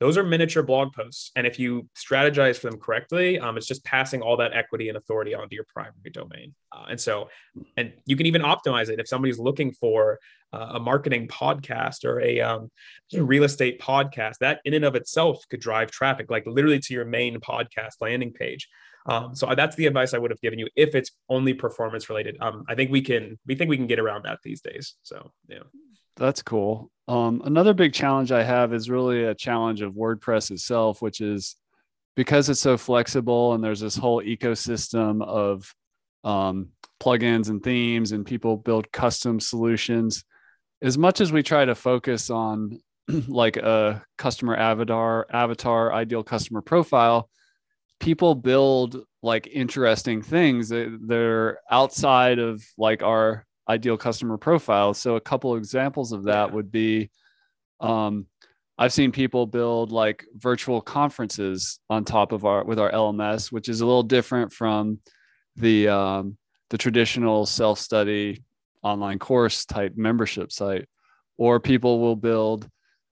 those are miniature blog posts. And if you strategize for them correctly, um, it's just passing all that equity and authority onto your primary domain. Uh, and so, and you can even optimize it if somebody's looking for uh, a marketing podcast or a, um, real estate podcast. That in and of itself could drive traffic, like literally to your main podcast landing page. Um, so that's the advice I would have given you if it's only performance related. Um, I think we can we think we can get around that these days. So yeah. That's cool. Um, another big challenge I have is really a challenge of WordPress itself, which is because it's so flexible and there's this whole ecosystem of um, plugins and themes, and people build custom solutions. As much as we try to focus on (clears throat) like a customer avatar, avatar, ideal customer profile, people build like interesting things they're outside of like our ideal customer profile. So a couple examples of that would be um, I've seen people build like virtual conferences on top of our with our LMS, which is a little different from the um, the traditional self study online course type membership site. Or people will build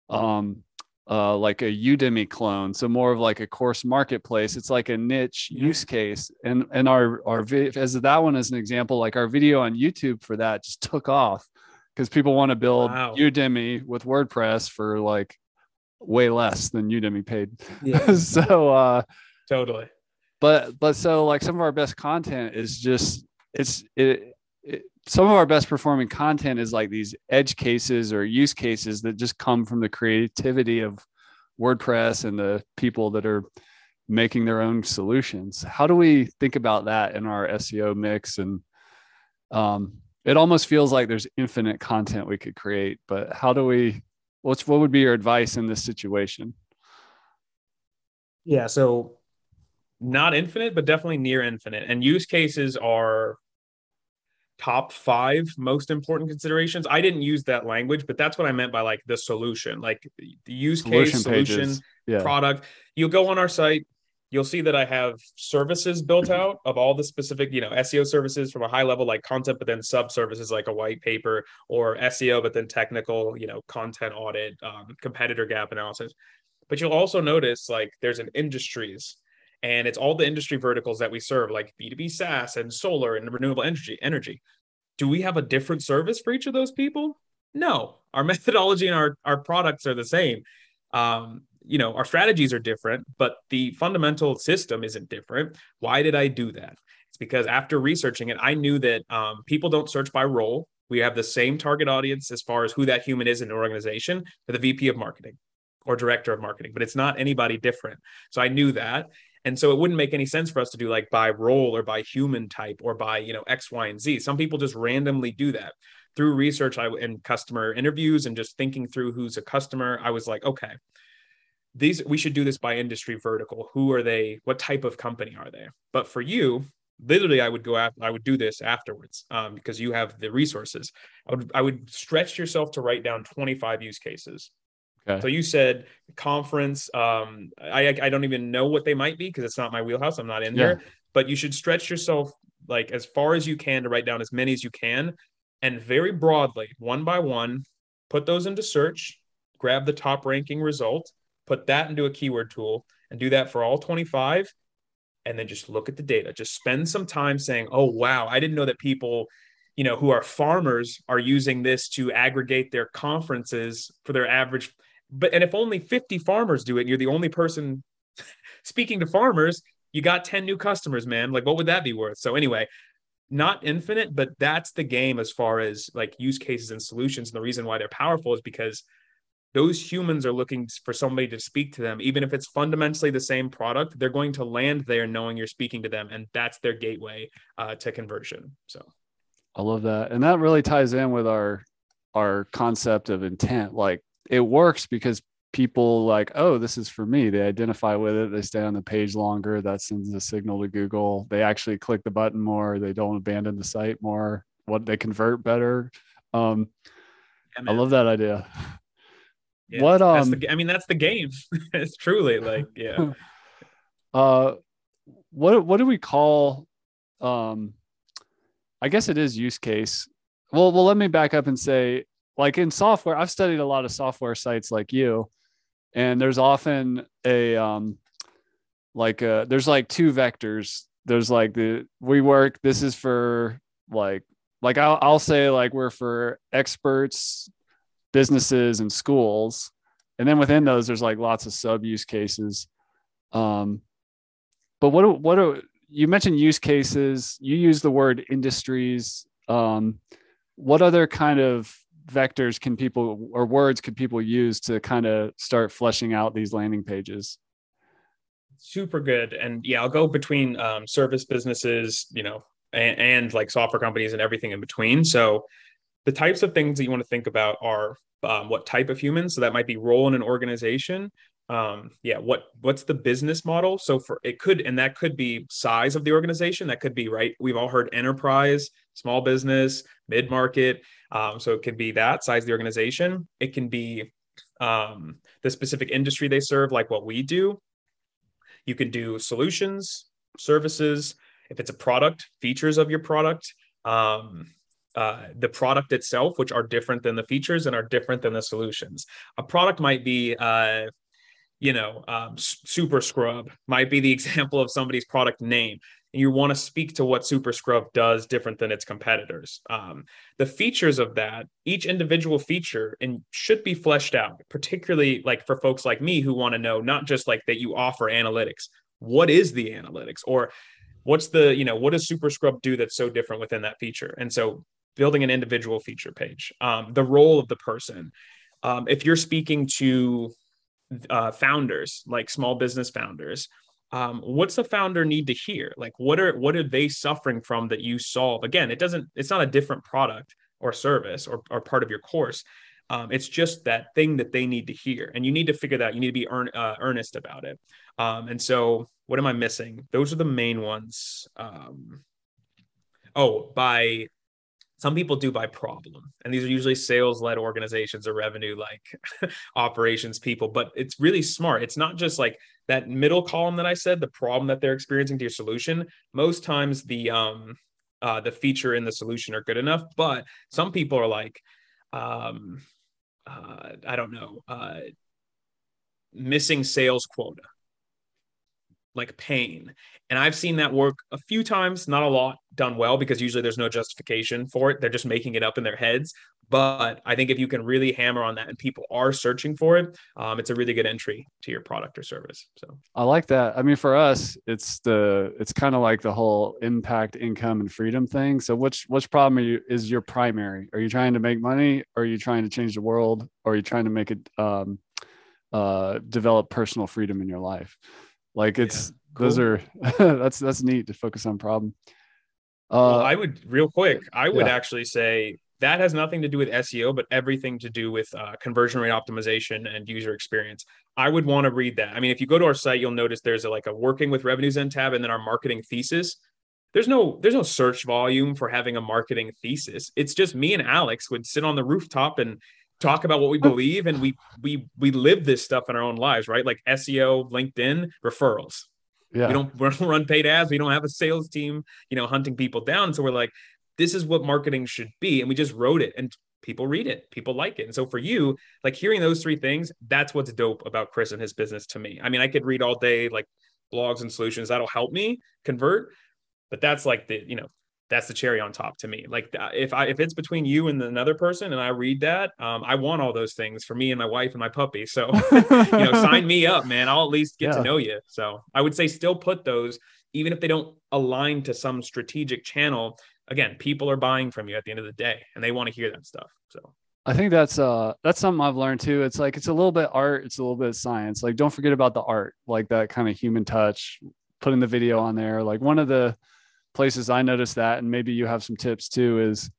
um, uh, like a Udemy clone, so more of like a course marketplace. It's like a niche use case, and and our our as that one as an example, like our video on YouTube for that just took off because people want to build wow. Udemy with WordPress for like way less than Udemy paid. Yeah. (laughs) so uh, totally. But but so like some of our best content is just it's it, it some of our best performing content is like these edge cases or use cases that just come from the creativity of WordPress and the people that are making their own solutions. How do we think about that in our SEO mix? And um, it almost feels like there's infinite content we could create, but how do we? What's what would be your advice in this situation? Yeah, so not infinite, but definitely near infinite. And use cases are top five most important considerations. I didn't use that language, but that's what I meant by like the solution, like the use solution case, solution, product. You'll go on our site, you'll see that I have services built (clears throat) out of all the specific, you know, SEO services from a high level like content, but then sub services like a white paper or SEO, but then technical, you know, content audit, um, competitor gap analysis. But you'll also notice like there's an industries and it's all the industry verticals that we serve like b2b saas and solar and renewable energy energy. Do we have a different service for each of those people? No. Our (laughs) methodology and our, our products are the same. Um, you know our strategies are different but the fundamental system isn't different. Why did i do that? It's because after researching it i knew that um, people don't search by role. We have the same target audience as far as who that human is in an organization for the vp of marketing or director of marketing but it's not anybody different. So i knew that and so it wouldn't make any sense for us to do like by role or by human type or by, you know, X, Y, and Z. Some people just randomly do that. Through research I, and customer interviews and just thinking through who's a customer, I was like, okay, these we should do this by industry vertical. Who are they? What type of company are they? But for you, literally i would go after i would do this afterwards um, because you have the resources i would i would stretch yourself to write down 25 use cases okay. so you said conference um, I, I don't even know what they might be because it's not my wheelhouse i'm not in yeah. there but you should stretch yourself like as far as you can to write down as many as you can and very broadly one by one put those into search grab the top ranking result put that into a keyword tool and do that for all 25 and then just look at the data just spend some time saying oh wow i didn't know that people you know who are farmers are using this to aggregate their conferences for their average but and if only 50 farmers do it you're the only person (laughs) speaking to farmers you got 10 new customers man. Like what would that be worth? So anyway not infinite but that's the game as far as like use cases and solutions. And the reason why they're powerful is because those humans are looking for somebody to speak to them. Even if it's fundamentally the same product they're going to land there knowing you're speaking to them and that's their gateway uh, to conversion. So. I love that. And that really ties in with our our concept of intent. Like it works because people like oh this is for me they identify with it they stay on the page longer that sends a signal to google they actually click the button more they don't abandon the site more what they convert better um, yeah, i love that idea (laughs) yeah, what um the, I mean that's the game. (laughs) it's truly like yeah. (laughs) Uh what what do we call um I guess it is use case. Well, well let me back up and say like in software, I've studied a lot of software sites like you and there's often a um like uh there's like two vectors. There's like the we work this is for like like I'll, I'll say like we're for experts businesses and schools and then within those there's like lots of sub use cases. Um but what what are you mentioned use cases. You use the word industries. Um what other kind of vectors can people or words could people use to kind of start fleshing out these landing pages? Super good. And yeah i'll go between um, service businesses you know and, and like software companies and everything in between. So the types of things that you want to think about are um, what type of human so that might be role in an organization. Um, yeah what what's the business model? So for it could and that could be size of the organization that could be right we've all heard enterprise small business mid market um, so it could be that size of the organization it can be um, the specific industry they serve like what we do you can do solutions services if it's a product features of your product um, uh, the product itself, which are different than the features and are different than the solutions. A product might be, uh, you know, um, Super Scrub might be the (laughs) example of somebody's product name. And you want to speak to what Super Scrub does different than its competitors. Um, the features of that, each individual feature, and should be fleshed out, particularly like for folks like me who want to know not just like that you offer analytics. What is the analytics, or what's the you know what does Super Scrub do that's so different within that feature? And so building an individual feature page, um, the role of the person. Um, if you're speaking to uh, founders, like small business founders, um, what's the founder need to hear? Like, what are what are they suffering from that you solve? Again, it doesn't. It's not a different product or service or, or part of your course. Um, it's just that thing that they need to hear, and you need to figure that. You need to be earn, uh, earnest about it. Um, and so, what am I missing? Those are the main ones. Um, oh, by some people do by problem and these are usually sales led organizations or revenue like (laughs) operations people but it's really smart. It's not just like that middle column that i said the problem that they're experiencing to your solution. Most times the um uh, the feature and the solution are good enough but some people are like um uh, i don't know uh missing sales quota like pain. And I've seen that work a few times, not a lot done well because usually there's no justification for it. They're just making it up in their heads. But I think if you can really hammer on that and people are searching for it, um, it's a really good entry to your product or service. So I like that. I mean, for us, it's the it's kind of like the whole impact, income, and freedom thing. So which which problem you, is your primary? Are you trying to make money? Or are you trying to change the world? Or are you trying to make it um, uh, develop personal freedom in your life? Like it's yeah, cool. those are (laughs) that's that's neat to focus on problem. Uh, well, I would real quick. I would yeah. actually say that has nothing to do with SEO, but everything to do with uh, conversion rate optimization and user experience. I would want to read that. I mean, if you go to our site, you'll notice there's a, like a working with revenue Zen tab and then our marketing thesis. There's no there's no search volume for having a marketing thesis. It's just me and Alex would sit on the rooftop and talk about what we believe and we we we live this stuff in our own lives, right? Like SEO, LinkedIn, referrals. Yeah. We don't (laughs) we don't run paid ads. We don't have a sales team, you know, hunting people down. So we're like, this is what marketing should be, and we just wrote it, and people read it, people like it. And so for you, like hearing those three things, that's what's dope about Chris and his business to me. I mean, I could read all day like blogs and solutions that'll help me convert, but that's like the you know that's the cherry on top to me. Like if I if it's between you and another person and I read that, um, I want all those things for me and my wife and my puppy. So (laughs) you know, sign (laughs) me up, man. I'll at least get yeah. to know you. So I would say still put those, even if they don't align to some strategic channel. Again, people are buying from you at the end of the day, and they want to hear that stuff. So I think that's uh that's something I've learned too. It's like it's a little bit art, it's a little bit science. Like don't forget about the art, like that kind of human touch, putting the video on there. Like one of the places I noticed that, and maybe you have some tips too, is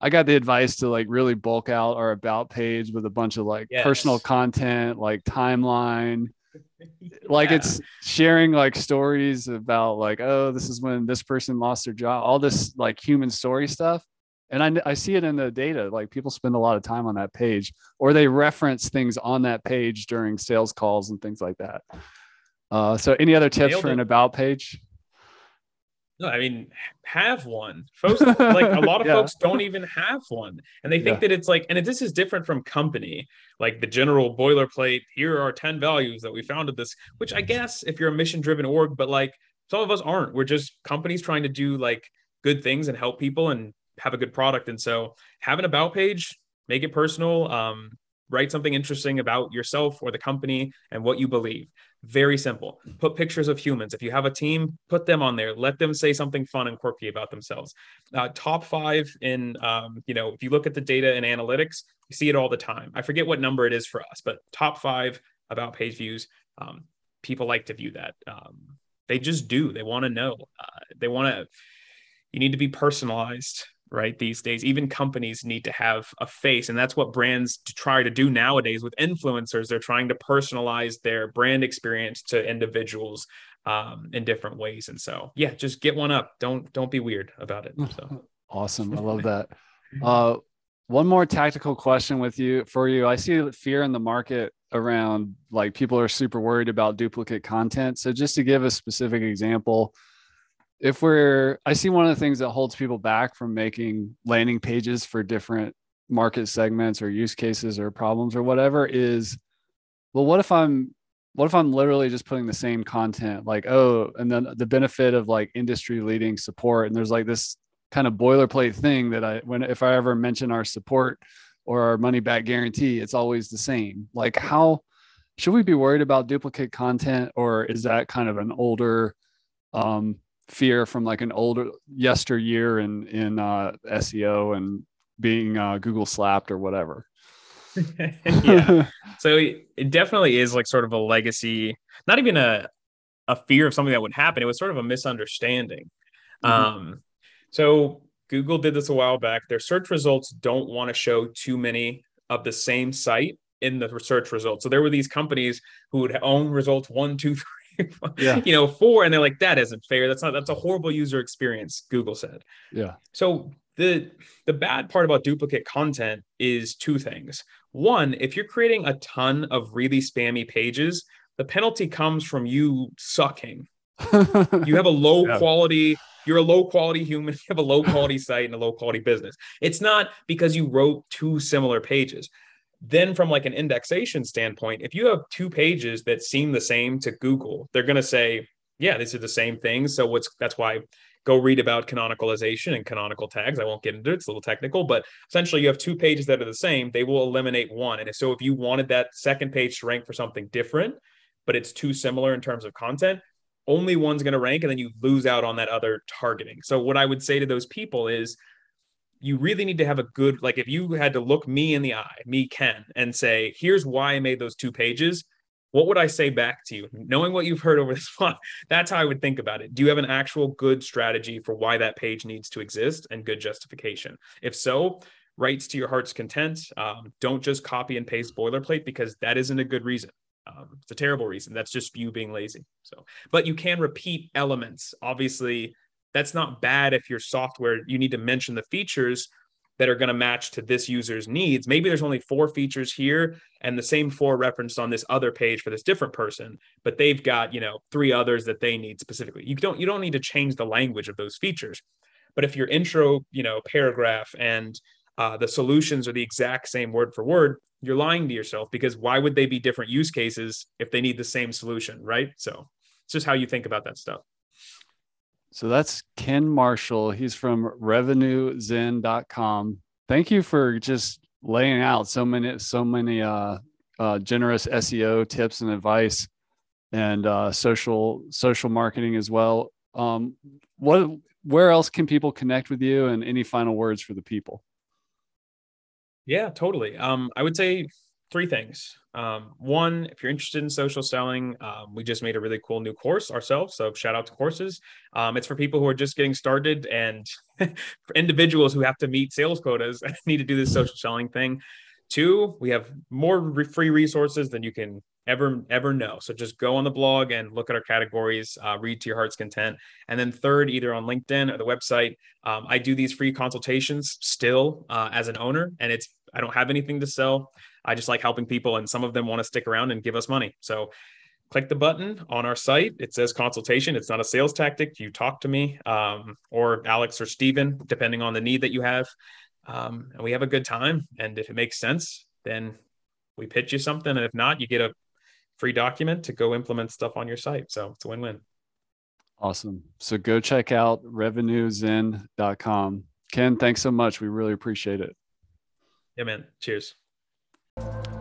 I got the advice to like really bulk out our about page with a bunch of like yes. personal content, like timeline. yeah. (laughs) Like it's sharing like stories about like, oh, this is when this person lost their job, all this like human story stuff. And I, I see it in the data. Like people spend a lot of time on that page, or they reference things on that page during sales calls and things like that. Uh, so, any other tips Nailed for it. an about page? No, I mean, have one. Folks, like a lot (laughs) of yeah. folks don't even have one. And they think yeah. that it's like, and this is different from company, like the general boilerplate. Here are 10 values that we founded this, which I guess if you're a mission driven org, but like some of us aren't. We're just companies trying to do like good things and help people and have a good product. And so have an about page, make it personal. Um, write something interesting about yourself or the company and what you believe. Very simple. Put pictures of humans. If you have a team, put them on there. Let them say something fun and quirky about themselves. Uh, top five in, um, you know, if you look at the data and analytics, you see it all the time. I forget what number it is for us, but top five about page views. Um, people like to view that. Um, they just do. They want to know. Uh, they want to. You need to be personalized right these days even companies need to have a face and that's what brands try to do nowadays with influencers. They're trying to personalize their brand experience to individuals um, in different ways and so yeah just get one up. Don't don't be weird about it so. (laughs) Awesome. I love (laughs) that. Uh, one more tactical question with you for you. I see fear in the market around like people are super worried about duplicate content. So just to give a specific example if we're i see one of the things that holds people back from making landing pages for different market segments or use cases or problems or whatever is well what if i'm what if i'm literally just putting the same content? Like oh and then the benefit of like industry leading support and there's like this kind of boilerplate thing that i when if i ever mention our support or our money back guarantee it's always the same. Like how should we be worried about duplicate content or is that kind of an older um, fear from like an older yesteryear in in uh, SEO and being uh, Google slapped or whatever. (laughs) yeah. (laughs) So it definitely is like sort of a legacy, not even a a fear of something that would happen. It was sort of a misunderstanding. Mm-hmm. Um, so Google did this a while back. Their search results don't want to show too many of the same site in the search results. So there were these companies who would own results one, two, three yeah. (laughs) you know, four, and they're like, that isn't fair. That's not that's a horrible user experience, Google said. Yeah. So the the bad part about duplicate content is two things. One, if you're creating a ton of really spammy pages, the penalty comes from you sucking. (laughs) you have a low yeah. quality you're a low quality human (laughs) you have a low quality site and a low quality business it's not because you wrote two similar pages then from like an indexation standpoint if you have two pages that seem the same to google they're going to say yeah these are the same things. So what's that's why go read about canonicalization and canonical tags. I won't get into it it's a little technical but essentially you have two pages that are the same they will eliminate one. And so if you wanted that second page to rank for something different but it's too similar in terms of content only one's going to rank and then you lose out on that other targeting. So what i would say to those people is you really need to have a good like if you had to look me in the eye me ken and say here's why i made those two pages what would i say back to you knowing what you've heard over (laughs) this month that's how i would think about it do you have an actual good strategy for why that page needs to exist and good justification if so writes to your heart's content um, don't just copy and paste boilerplate because that isn't a good reason Um, it's a terrible reason. That's just you being lazy. So, but you can repeat elements. Obviously, that's not bad if your software you need to mention the features that are going to match to this user's needs. Maybe there's only four features here and the same four referenced on this other page for this different person, but they've got, you know, three others that they need specifically. You don't you don't need to change the language of those features. But if your intro, you know, paragraph and uh, the solutions are the exact same word for word, you're lying to yourself because why would they be different use cases if they need the same solution, right? So it's just how you think about that stuff. So that's Ken Marshall. He's from revenuezen.com. Thank you for just laying out so many, so many uh, uh, generous SEO tips and advice and uh, social social marketing as well. Um, what where else can people connect with you and any final words for the people? Yeah, totally. Um, I would say three things. Um, one, if you're interested in social selling, um, we just made a really cool new course ourselves. So shout out to courses. Um, it's for people who are just getting started and (laughs) individuals who have to meet sales quotas (laughs) and need to do this social selling thing. Two, we have more free resources than you can ever ever know. So just go on the blog and look at our categories, uh, read to your heart's content. And then third, either on LinkedIn or the website, um, I do these free consultations still uh, as an owner, and it's I don't have anything to sell. I just like helping people, and some of them want to stick around and give us money. So click the button on our site. It says consultation. It's not a sales tactic. You talk to me um, or Alex or Steven, depending on the need that you have. Um, and we have a good time. And if it makes sense, then we pitch you something. And if not, you get a free document to go implement stuff on your site. So it's a win win. Awesome. So go check out revenuezen.com. Ken, thanks so much. We really appreciate it. Yeah, man. Cheers.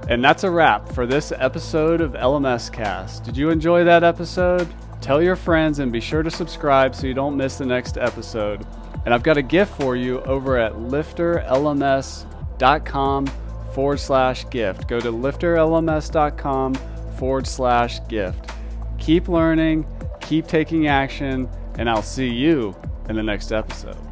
And that's a wrap for this episode of LMS Cast. Did you enjoy that episode? Tell your friends and be sure to subscribe so you don't miss the next episode. And I've got a gift for you over at lifterlms.com forward slash gift. Go to lifterlms.com forward slash gift. Keep learning, keep taking action, and I'll see you in the next episode.